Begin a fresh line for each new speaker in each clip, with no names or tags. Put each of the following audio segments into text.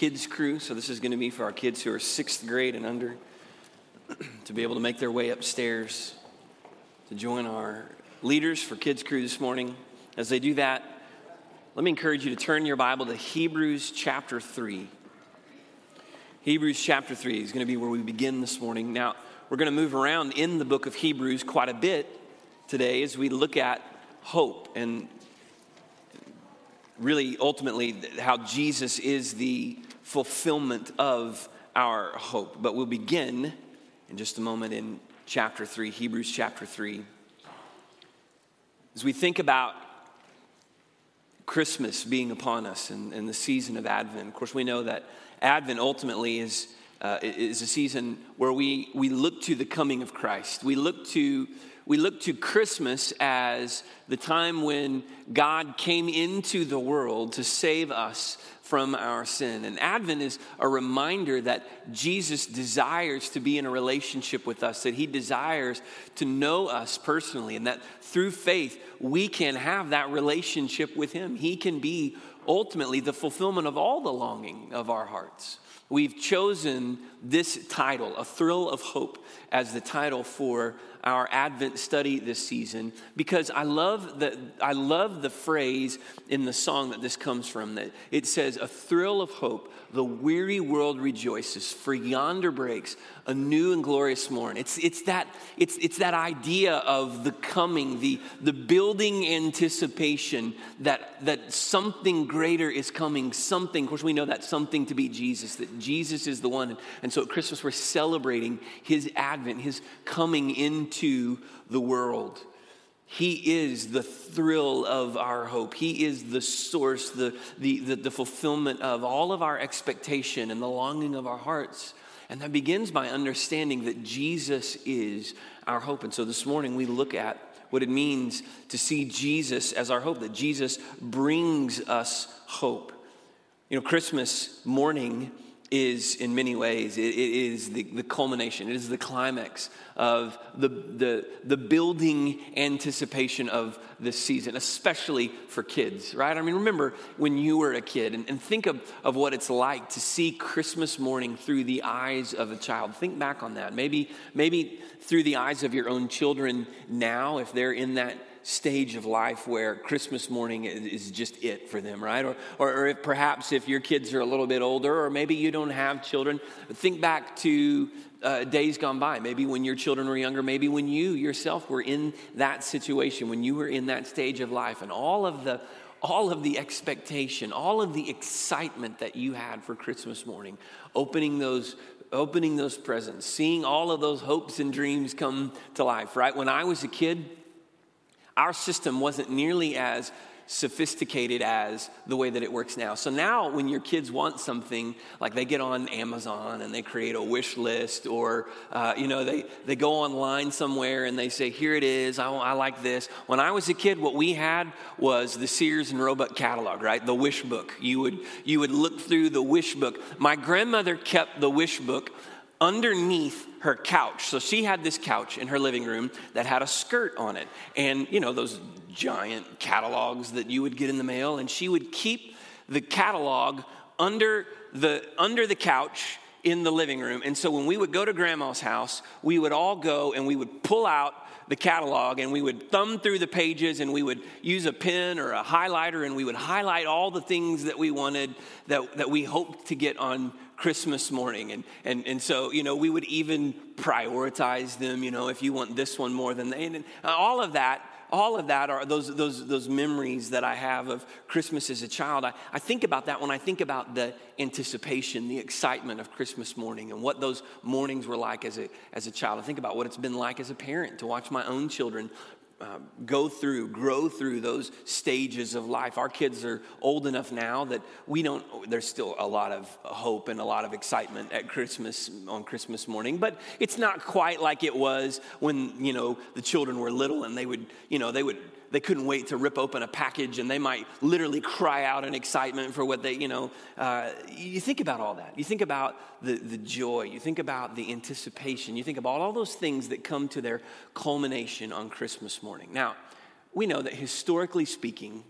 kids crew. So this is going to be for our kids who are sixth grade and under to be able to make their way upstairs to join our leaders for kids crew this morning. As they do that, let me encourage you to turn your Bible to Hebrews chapter 3. Hebrews chapter 3 is going to be where we begin this morning. Now, we're going to move around in the book of Hebrews quite a bit today as we look at hope and really ultimately how Jesus is the fulfillment of our hope. But we'll begin in just a moment in chapter 3, Hebrews chapter 3. As we think about Christmas being upon us and, and the season of Advent, of course, we know that Advent ultimately is, uh, is a season where we, we look to the coming of Christ. We look to we look to Christmas as the time when God came into the world to save us from our sin. And Advent is a reminder that Jesus desires to be in a relationship with us, that he desires to know us personally, and that through faith we can have that relationship with him. He can be ultimately the fulfillment of all the longing of our hearts. We've chosen this title, A Thrill of Hope, as the title for our Advent study this season because I love the, I love the phrase in the song that this comes from that it says, A thrill of hope, the weary world rejoices, for yonder breaks a new and glorious morn. It's, it's, that, it's, it's that idea of the coming, the, the building anticipation that, that something greater is coming, something, of course, we know that something to be Jesus, that Jesus is the one. And so at Christmas, we're celebrating his advent, his coming into the world. He is the thrill of our hope. He is the source, the, the, the, the, fulfillment of all of our expectation and the longing of our hearts. And that begins by understanding that Jesus is our hope. And so this morning we look at what it means to see Jesus as our hope, that Jesus brings us hope. You know, Christmas morning is in many ways it, it is the, the culmination it is the climax of the, the, the building anticipation of this season especially for kids right? I mean remember when you were a kid and, and think of, of what it's like to see christmas morning through the eyes of a child. Think back on that. Maybe maybe through the eyes of your own children now if they're in that stage of life where Christmas morning is just it for them, right? Or, or, or if perhaps if your kids are a little bit older, or maybe you don't have children, think back to uh, days gone by. Maybe when your children were younger, maybe when you yourself were in that situation, when you were in that stage of life, and all of the all of the expectation, all of the excitement that you had for Christmas morning, opening those opening those presents, seeing all of those hopes and dreams come to life, right? When I was a kid, our system wasn't nearly as sophisticated as the way that it works now. So now, when your kids want something, like they get on Amazon and they create a wish list, or uh, you know they they go online somewhere and they say, "Here it is. I, I like this." When I was a kid, what we had was the Sears and Roebuck catalog, right? The wish book. You would you would look through the wish book. My grandmother kept the wish book underneath her couch. So she had this couch in her living room that had a skirt on it. And, you know, those giant catalogs that you would get in the mail. And she would keep the catalog under the, under the couch in the living room. And so when we would go to grandma's house, we would all go and we would pull out the catalog and we would thumb through the pages and we would use a pen or a highlighter and we would highlight all the things that we wanted that, that we hoped to get on Christmas morning. And, and, and so, you know, we would even prioritize them, you know, if you want this one more than they. And uh, all of that, all of that are those, those, those memories that I have of Christmas as a child. I, I think about that when I think about the anticipation, the excitement of Christmas morning and what those mornings were like as a, as a child. I think about what it's been like as a parent to watch my own children uh, go through, grow through those stages of life. Our kids are old enough now that we don't, there's still a lot of hope and a lot of excitement at Christmas, on Christmas morning, but it's not quite like it was when, you know, the children were little and they would, you know, they would they couldn't wait to rip open a package and they might literally cry out in excitement for what they, you know, uh, you think about all that. You think about the, the joy. You think about the anticipation. You think about all those things that come to their culmination on Christmas morning. Now, we know that historically speaking,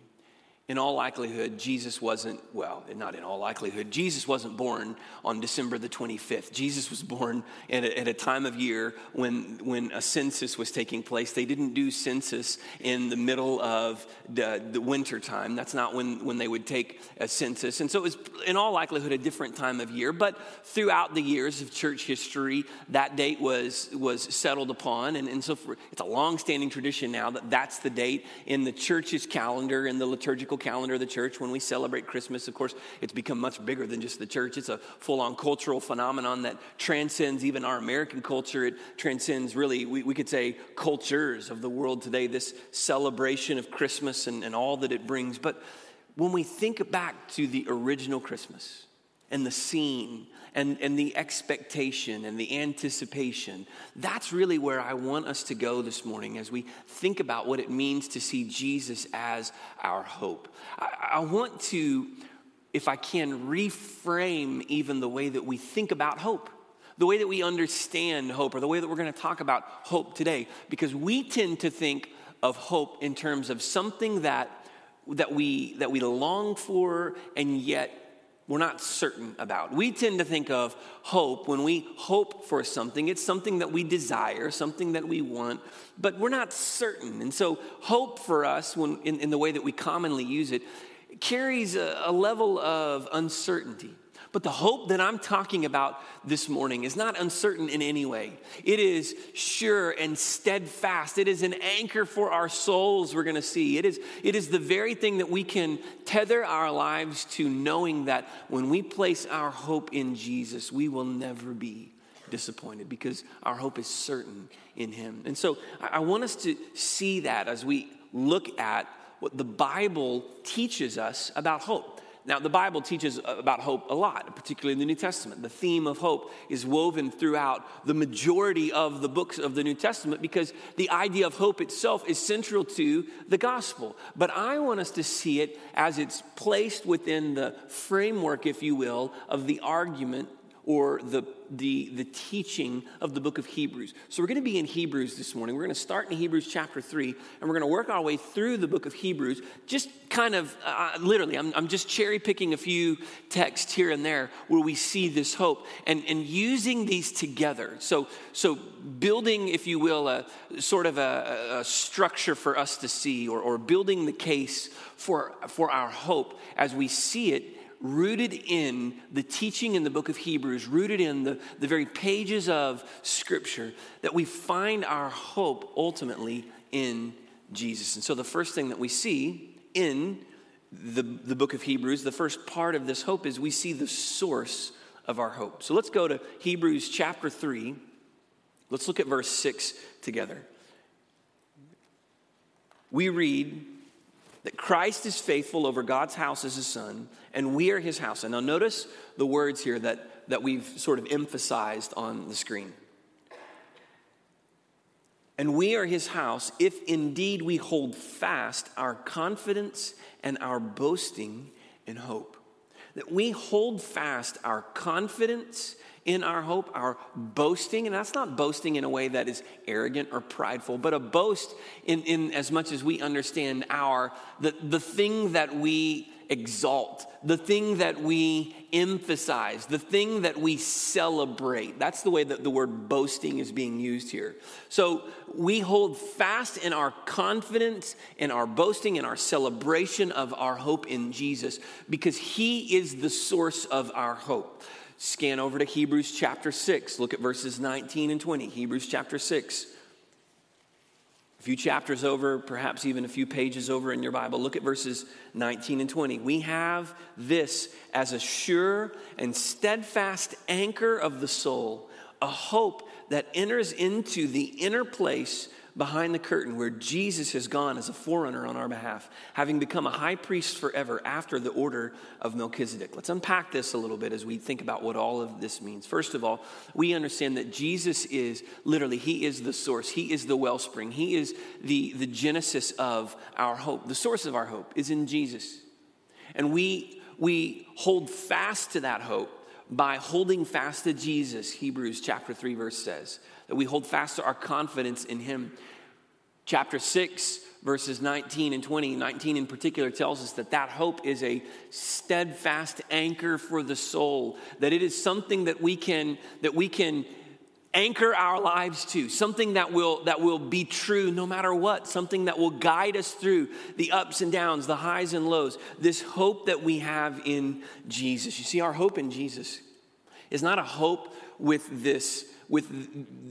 in all likelihood, Jesus wasn't, well, not in all likelihood, Jesus wasn't born on December the 25th. Jesus was born at a, at a, time of year when, when a census was taking place. They didn't do census in the middle of the, the winter time. That's not when, when they would take a census. And so it was, in all likelihood, a different time of year. But throughout the years of church history, that date was, was settled upon. And, and so for, it's a long standing tradition now that that's the date in the church's calendar, in the liturgical calendar of the church when we celebrate Christmas. Of course, it's become much bigger than just the church. It's a full on cultural phenomenon that transcends even our American culture. It transcends really, we, we could say, cultures of the world today, this celebration of Christmas and, and all that it brings. But when we think back to the original Christmas and the scene and, and the expectation and the anticipation. That's really where I want us to go this morning as we think about what it means to see Jesus as our hope. I, I want to, if I can, reframe even the way that we think about hope the way that we understand hope or the way that we're going to talk about hope today because we tend to think of hope in terms of something that that we that we long for and yet we're not certain about. We tend to think of hope when we hope for something, it's something that we desire, something that we want, but we're not certain. And so, hope for us, when, in, in the way that we commonly use it, carries a, a level of uncertainty. But the hope that I'm talking about this morning is not uncertain in any way. It is sure and steadfast. It is an anchor for our souls, we're going to see. It is, it is the very thing that we can tether our lives to, knowing that when we place our hope in Jesus, we will never be disappointed because our hope is certain in Him. And so I want us to see that as we look at what the Bible teaches us about hope. Now, the Bible teaches about hope a lot, particularly in the New Testament. The theme of hope is woven throughout the majority of the books of the New Testament because the idea of hope itself is central to the gospel. But I want us to see it as it's placed within the framework, if you will, of the argument or the, the, the teaching of the book of Hebrews. So we're going to be in Hebrews this morning. We're going to start in Hebrews chapter 3, and we're going to work our way through the book of Hebrews, just kind of uh, literally, I'm, I'm just cherry picking a few texts here and there where we see this hope and, and using these together. So, so building, if you will, a sort of a, a structure for us to see or, or building the case for, for our hope as we see it rooted in the teaching in the book of Hebrews, rooted in the, the very pages of Scripture, that we find our hope ultimately in Jesus. And so the first thing that we see in the, the book of Hebrews, the first part of this hope is we see the source of our hope. So let's go to Hebrews chapter 3. Let's look at verse 6 together. We read, that Christ is faithful over God's house as his son, and we are his house. And now notice the words here that, that we've sort of emphasized on the screen. And we are his house if indeed we hold fast our confidence and our boasting in hope. That we hold fast our confidence in our hope, our boasting, and that's not boasting in a way that is arrogant or prideful, but a boast in, in as much as we understand our the, the thing that we exalt, the thing that we emphasize, the thing that we celebrate. That's the way that the word boasting is being used here. So we hold fast in our confidence, in our boasting, in our celebration of our hope in Jesus, because He is the source of our hope. Scan over to Hebrews chapter 6. Look at verses 19 and 20. Hebrews chapter 6. A few chapters over, perhaps even a few pages over in your Bible. Look at verses 19 and 20. We have this as a sure and steadfast anchor of the soul, a hope that enters into the inner place behind the curtain where Jesus has gone as a forerunner on our behalf, having become a high priest forever after the order of Melchizedek. Let's unpack this a little bit as we think about what all of this means. First of all, we understand that Jesus is literally, He is the source, He is the wellspring, He is the, the genesis of our hope. The source of our hope is in Jesus. And we, we hold fast to that hope by holding fast to Jesus, Hebrews chapter 3, verse says that we hold fast to our confidence in Him. Chapter 6, verses 19 and 20. 19 in particular tells us that that hope is a steadfast anchor for the soul, that it is something that we can, that we can anchor our lives to something that will that will be true no matter what something that will guide us through the ups and downs the highs and lows this hope that we have in Jesus you see our hope in Jesus is not a hope with this with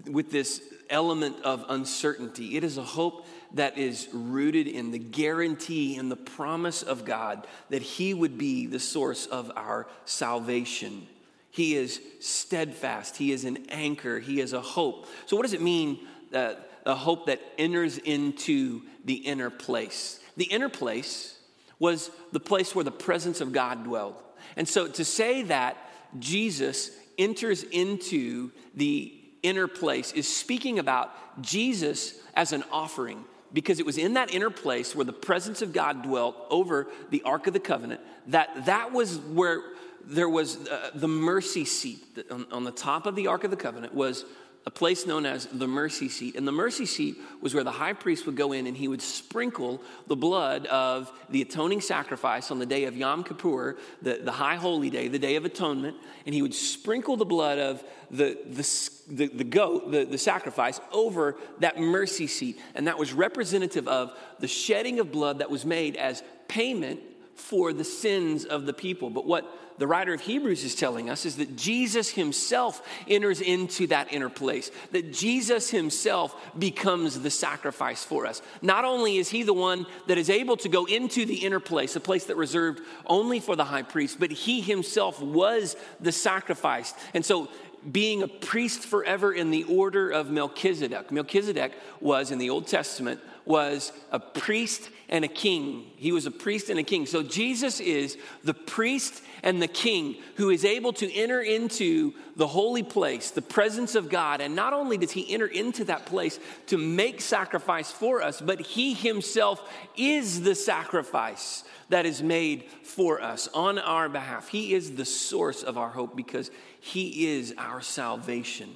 with this element of uncertainty it is a hope that is rooted in the guarantee and the promise of God that he would be the source of our salvation he is steadfast. He is an anchor. He is a hope. So, what does it mean, uh, a hope that enters into the inner place? The inner place was the place where the presence of God dwelled. And so, to say that Jesus enters into the inner place is speaking about Jesus as an offering because it was in that inner place where the presence of God dwelt over the Ark of the Covenant that that was where there was uh, the mercy seat on, on the top of the Ark of the Covenant was a place known as the mercy seat. And the mercy seat was where the high priest would go in and he would sprinkle the blood of the atoning sacrifice on the day of Yom Kippur, the, the high holy day, the day of atonement. And he would sprinkle the blood of the, the, the, the goat, the, the sacrifice, over that mercy seat. And that was representative of the shedding of blood that was made as payment for the sins of the people. But what the writer of Hebrews is telling us is that Jesus himself enters into that inner place, that Jesus himself becomes the sacrifice for us. Not only is he the one that is able to go into the inner place, a place that reserved only for the high priest, but he himself was the sacrifice. And so being a priest forever in the order of Melchizedek. Melchizedek was in the Old Testament was a priest and a king. He was a priest and a king. So Jesus is the priest and the king who is able to enter into the holy place, the presence of God. And not only does he enter into that place to make sacrifice for us, but he himself is the sacrifice that is made for us on our behalf. He is the source of our hope because he is our salvation.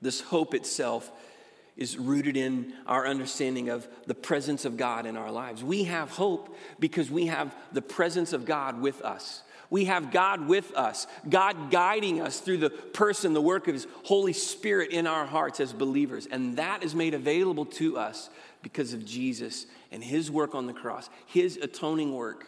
This hope itself is rooted in our understanding of the presence of God in our lives. We have hope because we have the presence of God with us. We have God with us, God guiding us through the person, the work of His Holy Spirit in our hearts as believers. And that is made available to us because of Jesus and His work on the cross, His atoning work,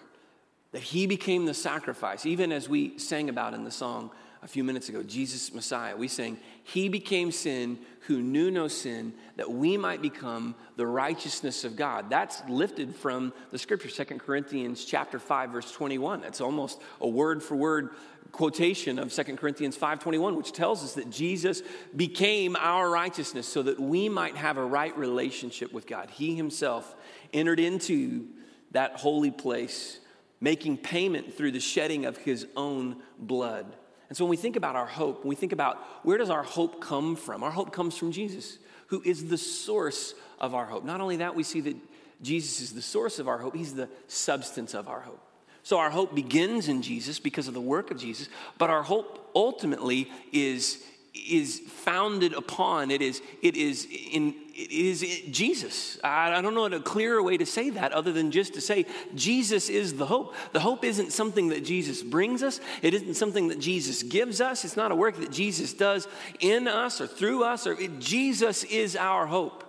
that He became the sacrifice, even as we sang about in the song a few minutes ago, Jesus Messiah, we sang, He became sin who knew no sin, that we might become the righteousness of God. That's lifted from the scripture, Second Corinthians chapter 5, verse 21. It's almost a word for word quotation of Second Corinthians 5:21 which tells us that Jesus became our righteousness so that we might have a right relationship with God. He himself entered into that holy place making payment through the shedding of his own blood. And so when we think about our hope, when we think about where does our hope come from? Our hope comes from Jesus, who is the source of our hope. Not only that, we see that Jesus is the source of our hope, he's the substance of our hope. So our hope begins in Jesus because of the work of Jesus, but our hope ultimately is is founded upon it is it is in it is jesus. I, don't know a clearer way to say that other than just to say jesus is the hope. The hope isn't something that jesus brings us. It isn't something that jesus gives us. It's not a work that jesus does in us or through us or it, jesus is our hope.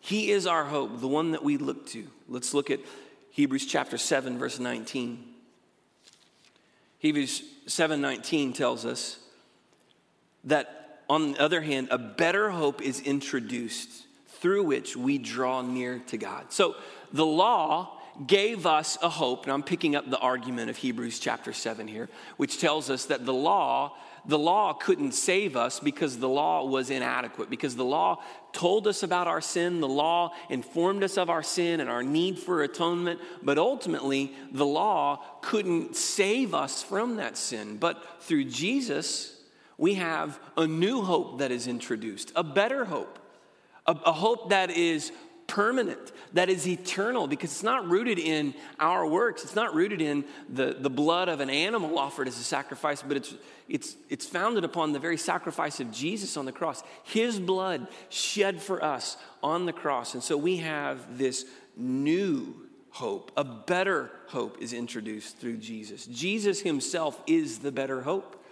He is our hope the one that we look to. Let's look at hebrews chapter 7 verse 19 hebrews 7:19 tells us that on the other hand, a better hope is introduced through which we draw near to God. So the law gave us a hope, and I'm picking up the argument of Hebrews chapter 7 here, which tells us that the law the law couldn't save us because the law was inadequate, because the law told us about our sin, the law informed us of our sin and our need for atonement, but ultimately the law couldn't save us from that sin. But through Jesus, we have a new hope that is introduced, a better hope, a, a hope that is permanent, that is eternal, because it's not rooted in our works. It's not rooted in the, the blood of an animal offered as a sacrifice, but it's, it's, it's founded upon the very sacrifice of Jesus on the cross. His blood shed for us on the cross. And so we have this new hope, a better hope is introduced through Jesus. Jesus himself is the better hope.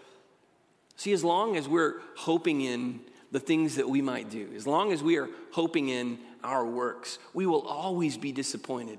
See, as long as we're hoping in the things that we might do, as long as we are hoping in our works, we will always be disappointed.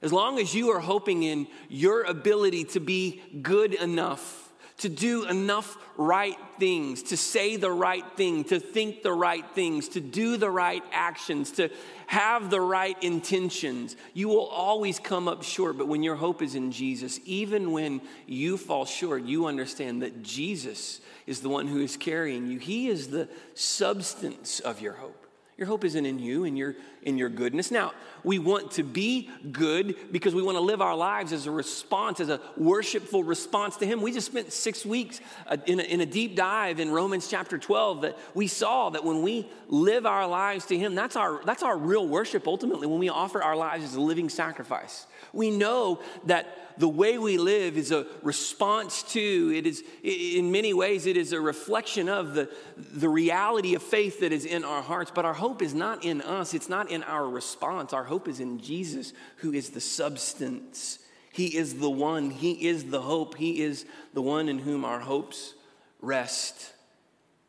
As long as you are hoping in your ability to be good enough, to do enough right things, to say the right thing, to think the right things, to do the right actions, to have the right intentions, you will always come up short. But when your hope is in Jesus, even when you fall short, you understand that Jesus is the one who is carrying you. He is the substance of your hope. Your hope isn't in you and your in your goodness. Now, we want to be good because we want to live our lives as a response, as a worshipful response to Him. We just spent six weeks uh, in, a, in a deep dive in Romans chapter 12 that we saw that when we live our lives to Him, that's our, that's our real worship ultimately, when we offer our lives as a living sacrifice. We know that the way we live is a response to, it is, in many ways, it is a reflection of the, the reality of faith that is in our hearts. But our hope is not in us, it's not in our response. Our hope is in Jesus, who is the substance. He is the one, He is the hope, He is the one in whom our hopes rest.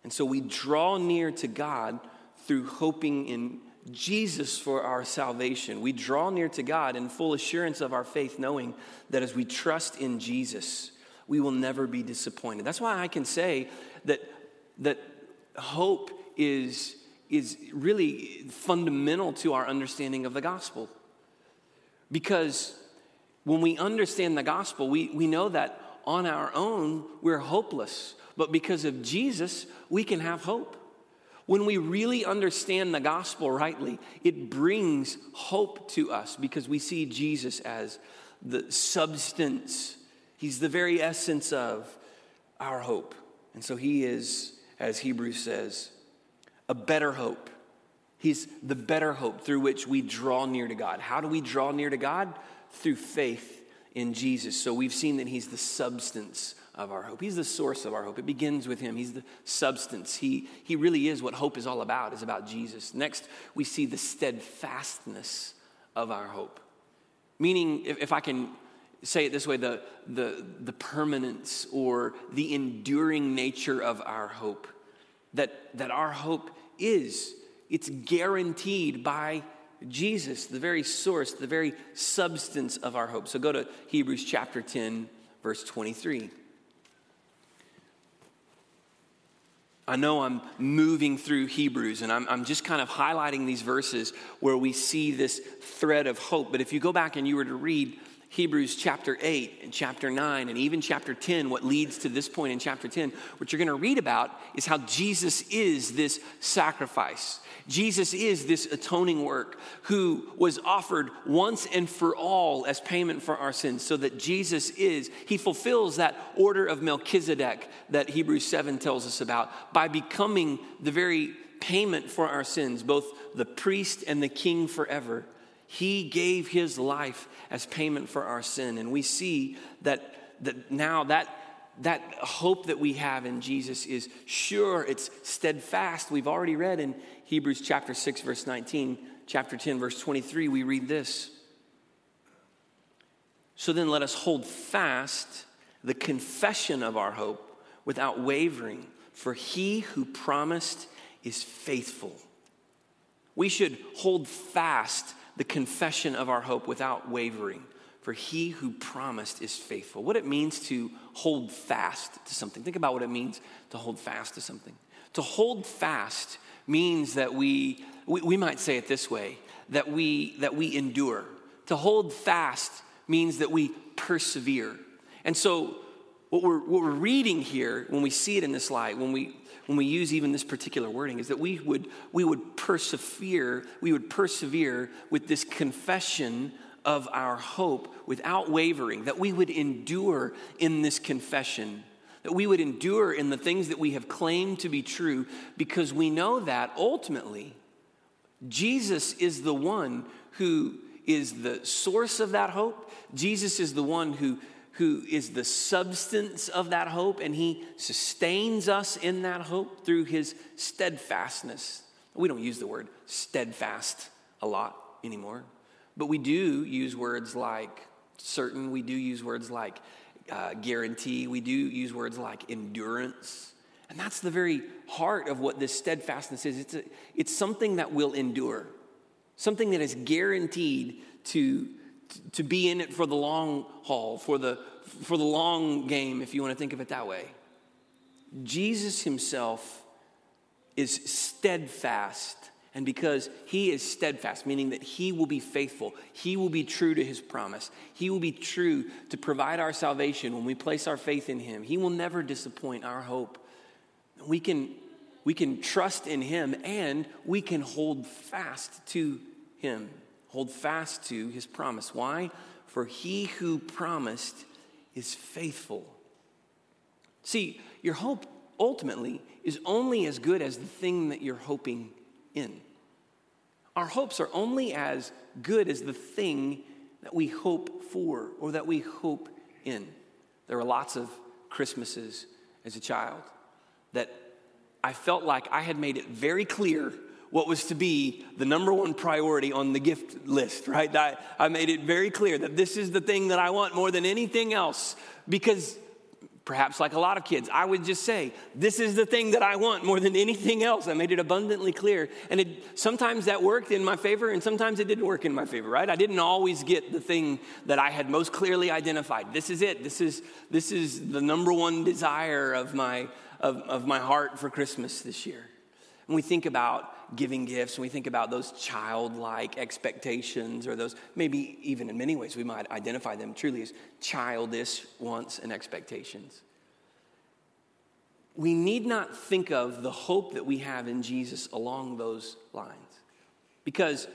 And so we draw near to God through hoping in Jesus for our salvation. We draw near to God in full assurance of our faith, knowing that as we trust in Jesus, we will never be disappointed. That's why I can say that, that hope is, is really fundamental to our understanding of the gospel. Because when we understand the gospel, we, we know that on our own, we're hopeless. But because of Jesus, we can have hope. When we really understand the gospel rightly, it brings hope to us because we see Jesus as the substance. He's the very essence of our hope. And so he is, as Hebrews says, a better hope. He's the better hope through which we draw near to God. How do we draw near to God? Through faith in Jesus. So we've seen that he's the substance of our hope. He's the source of our hope. It begins with him. He's the substance. He, he really is what hope is all about, is about Jesus. Next, we see the steadfastness of our hope. Meaning, if, if I can say it this way, the, the, the permanence or the enduring nature of our hope. That, that our hope is, it's guaranteed by Jesus, the very source, the very substance of our hope. So go to Hebrews chapter 10, verse 23. I know I'm moving through Hebrews and I'm, I'm, just kind of highlighting these verses where we see this thread of hope. But if you go back and you were to read Hebrews chapter 8 and chapter 9 and even chapter 10, what leads to this point in chapter 10, what you're going to read about is how Jesus is this sacrifice. Jesus is this atoning work who was offered once and for all as payment for our sins, so that Jesus is, he fulfills that order of Melchizedek that Hebrews 7 tells us about by becoming the very payment for our sins, both the priest and the king forever. He gave his life as payment for our sin. And we see that, that now that that hope that we have in Jesus is sure, it's steadfast. We've already read in Hebrews chapter 6, verse 19, chapter 10, verse 23, we read this. So then let us hold fast the confession of our hope without wavering, for he who promised is faithful. We should hold fast the confession of our hope without wavering for he who promised is faithful. What it means to hold fast to something. Think about what it means to hold fast to something. To hold fast means that we, we, we might say it this way, that we, that we endure. To hold fast means that we persevere. And so what we're, what we're reading here, when we see it in this light, when we, when we use even this particular wording, is that we would, we would persevere, we would persevere with this confession of our hope without wavering, that we would endure in this confession, that we would endure in the things that we have claimed to be true, because we know that ultimately, Jesus is the one who is the source of that hope. Jesus is the one who, who is the substance of that hope, and he sustains us in that hope through his steadfastness. We don't use the word steadfast a lot anymore, but we do use words like certain, we do use words like uh, guarantee, we do use words like endurance. And that's the very heart of what this steadfastness is. It's, a, it's something that will endure, something that is guaranteed to, to be in it for the long haul, for the, for the long game, if you want to think of it that way. Jesus himself is steadfast. And because he is steadfast, meaning that he will be faithful, he will be true to his promise, he will be true to provide our salvation when we place our faith in him. He will never disappoint our hope. We can, we can trust in him and we can hold fast to him, hold fast to his promise. Why? For he who promised is faithful. See, your hope ultimately is only as good as the thing that you're hoping in. Our hopes are only as good as the thing that we hope for or that we hope in. There were lots of Christmases as a child that I felt like I had made it very clear what was to be the number one priority on the gift list, right? I, I made it very clear that this is the thing that I want more than anything else because perhaps like a lot of kids, I would just say, This is the thing that I want more than anything else. I made it abundantly clear. And it, sometimes that worked in my favor, and sometimes it didn't work in my favor, right? I didn't always get the thing that I had most clearly identified. This is it. This is, this is the number one desire of my, of, of my heart for Christmas this year. And we think about giving gifts, when we think about those childlike expectations, or those maybe even in many ways we might identify them truly as childish wants and expectations. We need not think of the hope that we have in Jesus along those lines. Because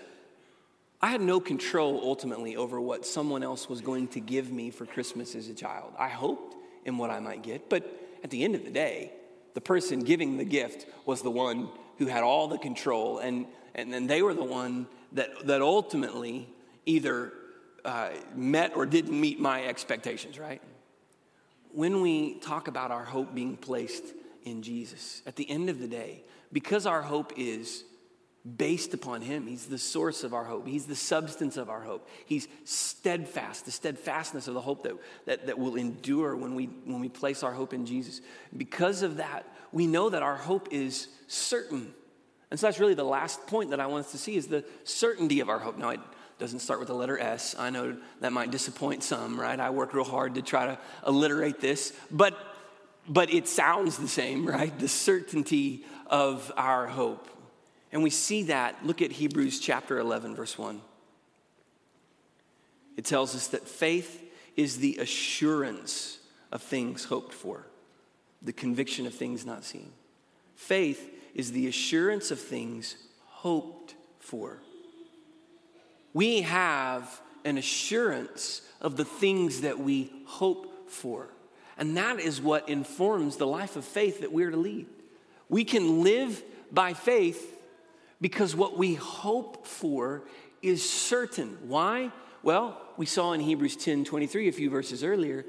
I had no control ultimately over what someone else was going to give me for Christmas as a child. I hoped in what I might get, but at the end of the day, the person giving the gift was the one who had all the control, and, and then they were the one that, that ultimately either uh, met or didn't meet my expectations, right? When we talk about our hope being placed in Jesus, at the end of the day, because our hope is based upon him. He's the source of our hope. He's the substance of our hope. He's steadfast, the steadfastness of the hope that, that, that will endure when we, when we place our hope in Jesus. Because of that, we know that our hope is certain. And so that's really the last point that I want us to see is the certainty of our hope. Now, it doesn't start with the letter S. I know that might disappoint some, right? I work real hard to try to alliterate this, but but it sounds the same, right? The certainty of our hope. And we see that. Look at Hebrews chapter 11, verse 1. It tells us that faith is the assurance of things hoped for the conviction of things not seen. Faith is the assurance of things hoped for. We have an assurance of the things that we hope for. And that is what informs the life of faith that we're to lead. We can live by faith because what we hope for is certain. Why? Well, we saw in Hebrews 10 23, a few verses earlier,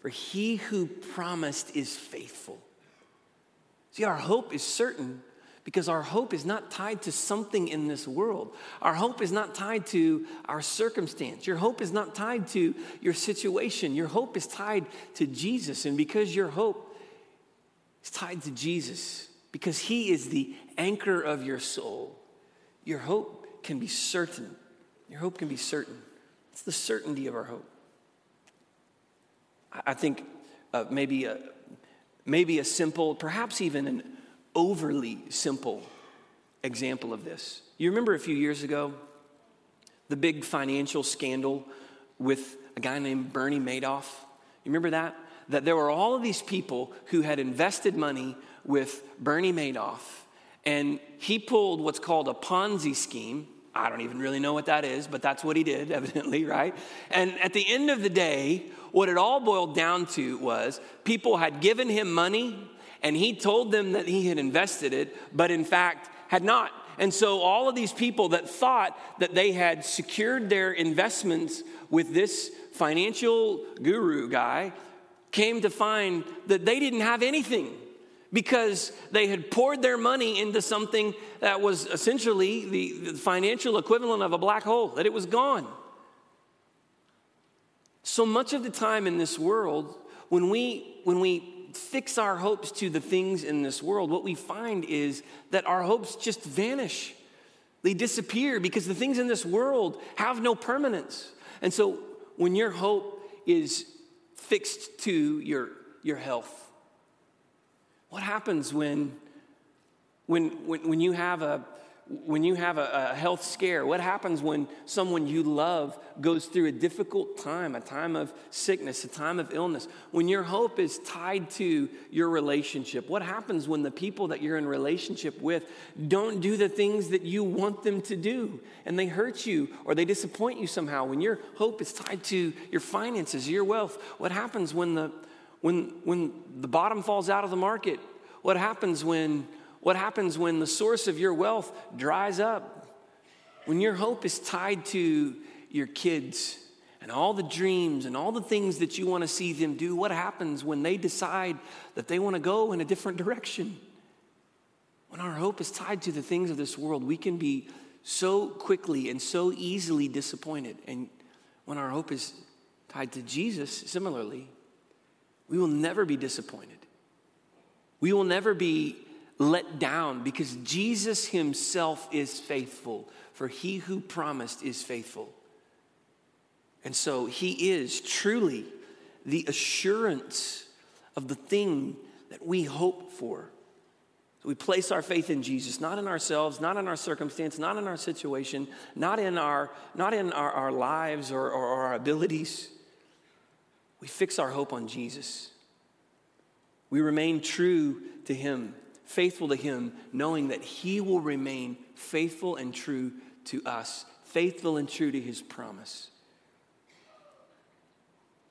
for he who promised is faithful. See, our hope is certain because our hope is not tied to something in this world. Our hope is not tied to our circumstance. Your hope is not tied to your situation. Your hope is tied to Jesus. And because your hope is tied to Jesus, because He is the anchor of your soul, your hope can be certain. Your hope can be certain. It's the certainty of our hope. I think uh, maybe, a, maybe a simple, perhaps even an overly simple example of this. You remember a few years ago, the big financial scandal with a guy named Bernie Madoff? You remember that? That there were all of these people who had invested money with Bernie Madoff, and he pulled what's called a Ponzi scheme. I don't even really know what that is, but that's what he did, evidently, right? And at the end of the day, what it all boiled down to was people had given him money and he told them that he had invested it, but in fact had not. And so all of these people that thought that they had secured their investments with this financial guru guy came to find that they didn't have anything because they had poured their money into something that was essentially the, the financial equivalent of a black hole, that it was gone. So much of the time in this world, when we, when we fix our hopes to the things in this world, what we find is that our hopes just vanish. They disappear because the things in this world have no permanence. And so when your hope is fixed to your, your health, what happens when, when, when, when you have a when you have a, a, health scare? What happens when someone you love goes through a difficult time, a time of sickness, a time of illness? When your hope is tied to your relationship, what happens when the people that you're in relationship with don't do the things that you want them to do and they hurt you or they disappoint you somehow? When your hope is tied to your finances, your wealth, what happens when the when when the bottom falls out of the market? What happens when what happens when the source of your wealth dries up? When your hope is tied to your kids and all the dreams and all the things that you want to see them do, what happens when they decide that they want to go in a different direction? When our hope is tied to the things of this world, we can be so quickly and so easily disappointed. And when our hope is tied to Jesus, similarly, we will never be disappointed. We will never be let down because Jesus himself is faithful, for he who promised is faithful. And so he is truly the assurance of the thing that we hope for. So we place our faith in Jesus, not in ourselves, not in our circumstance, not in our situation, not in our, not in our, our lives or, or our abilities. We fix our hope on Jesus. We remain true to him faithful to Him, knowing that He will remain faithful and true to us, faithful and true to His promise.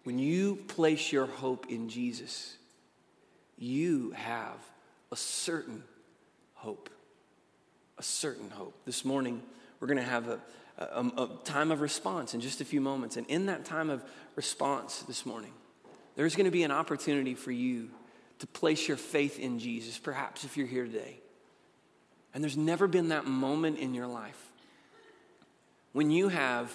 When you place your hope in Jesus, you have a certain hope. A certain hope. This morning, we're going to have a, a, a, time of response in just a few moments. And in that time of response this morning, there's going to be an opportunity for you to place your faith in Jesus, perhaps if you're here today. And there's never been that moment in your life when you have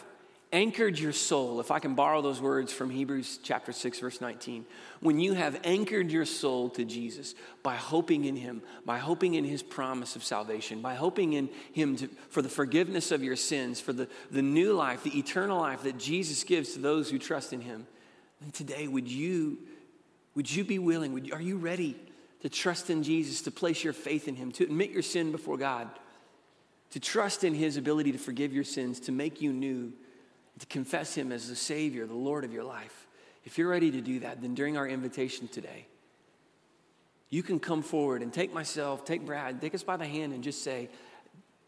anchored your soul, if I can borrow those words from Hebrews chapter 6, verse 19, when you have anchored your soul to Jesus by hoping in Him, by hoping in His promise of salvation, by hoping in Him to, for the forgiveness of your sins, for the, the new life, the eternal life that Jesus gives to those who trust in Him, then today would you would you be willing? Would are you ready to trust in Jesus, to place your faith in Him, to admit your sin before God, to trust in His ability to forgive your sins, to make you new, to confess Him as the Savior, the Lord of your life? If you're ready to do that, then during our invitation today, you can come forward and take myself, take Brad, take us by the hand and just say,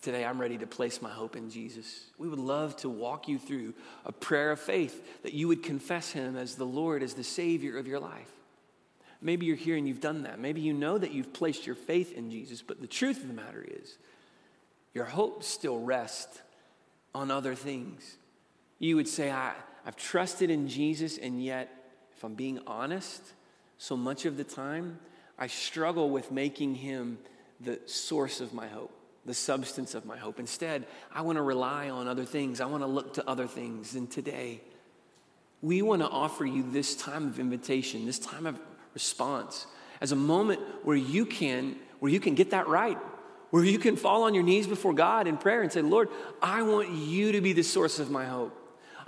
Today, I'm ready to place my hope in Jesus. We would love to walk you through a prayer of faith that you would confess Him as the Lord, as the Savior of your life. Maybe you're here and you've done that. Maybe you know that you've placed your faith in Jesus, but the truth of the matter is, your hopes still rest on other things. You would say, I, I've trusted in Jesus, and yet, if I'm being honest, so much of the time, I struggle with making him the source of my hope, the substance of my hope. Instead, I want to rely on other things. I want to look to other things. And today, we want to offer you this time of invitation, this time of response as a moment where you can where you can get that right where you can fall on your knees before God in prayer and say Lord I want you to be the source of my hope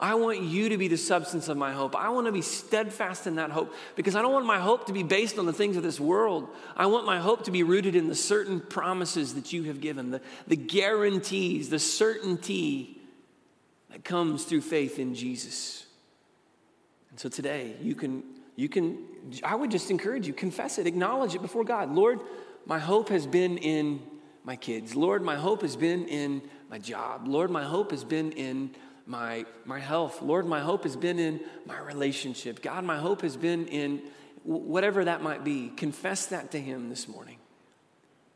I want you to be the substance of my hope. I want to be steadfast in that hope because I don't want my hope to be based on the things of this world. I want my hope to be rooted in the certain promises that you have given, the, the guarantees, the certainty that comes through faith in Jesus. And so today, you can you can, I would just encourage you, confess it, acknowledge it before God. Lord, my hope has been in my kids. Lord, my hope has been in my job. Lord, my hope has been in my, my health. Lord, my hope has been in my relationship. God, my hope has been in whatever that might be. Confess that to Him this morning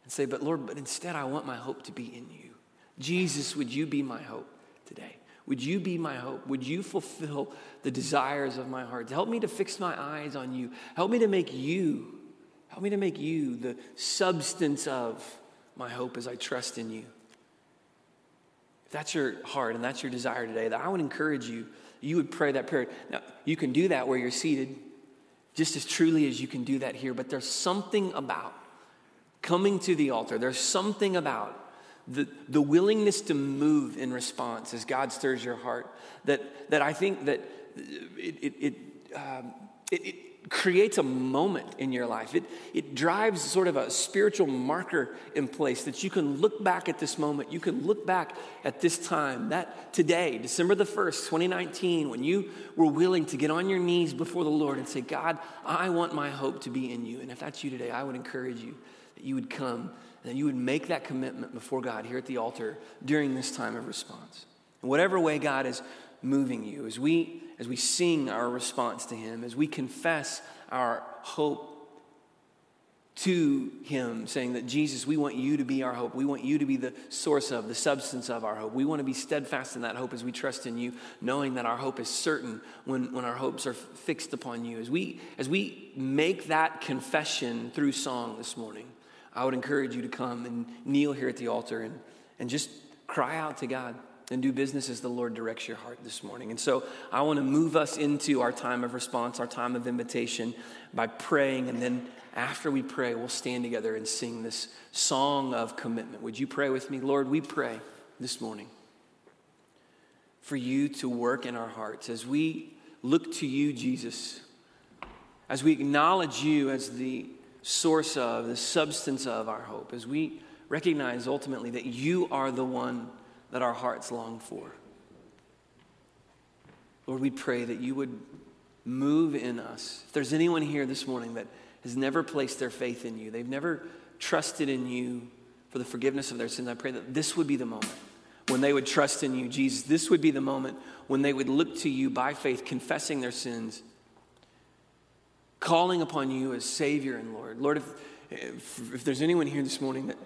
and say, But Lord, but instead I want my hope to be in you. Jesus, would you be my hope today? Would you be my hope? Would you fulfill the desires of my heart? Help me to fix my eyes on you. Help me to make you, help me to make you the substance of my hope as I trust in you. That's your heart and that's your desire today, that I would encourage you, you would pray that prayer. Now, you can do that where you're seated, just as truly as you can do that here, but there's something about coming to the altar, there's something about the, the willingness to move in response as God stirs your heart that, that I think that it, it, it, um, it, it creates a moment in your life. It, it drives sort of a spiritual marker in place that you can look back at this moment. You can look back at this time, that today, December the 1st, 2019, when you were willing to get on your knees before the Lord and say, God, I want my hope to be in you. And if that's you today, I would encourage you that you would come and that you would make that commitment before God here at the altar during this time of response. In whatever way God is moving you, as we as we sing our response to Him, as we confess our hope to Him, saying that Jesus, we want you to be our hope. We want you to be the source of, the substance of our hope. We want to be steadfast in that hope as we trust in you, knowing that our hope is certain when, when our hopes are fixed upon you. As we, as we make that confession through song this morning, I would encourage you to come and kneel here at the altar and, and just cry out to God and do business as the Lord directs your heart this morning. And so I want to move us into our time of response, our time of invitation by praying. And then after we pray, we'll stand together and sing this song of commitment. Would you pray with me? Lord, we pray this morning for you to work in our hearts as we look to you, Jesus, as we acknowledge you as the source of, the substance of our hope, as we recognize ultimately that you are the one that our hearts long for. Lord, we pray that you would move in us. If there's anyone here this morning that has never placed their faith in you, they've never trusted in you for the forgiveness of their sins, I pray that this would be the moment when they would trust in you, Jesus. This would be the moment when they would look to you by faith, confessing their sins, calling upon you as Savior and Lord. Lord, if, if, if there's anyone here this morning that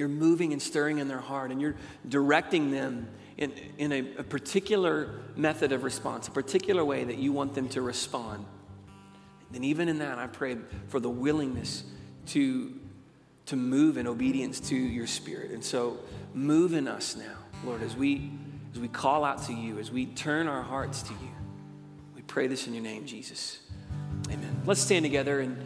you're moving and stirring in their heart, and you're directing them in, in a, a particular method of response, a particular way that you want them to respond. And even in that, I pray for the willingness to, to move in obedience to your spirit. And so, move in us now, Lord, as we, as we call out to you, as we turn our hearts to you. We pray this in your name, Jesus. Amen. Let's stand together and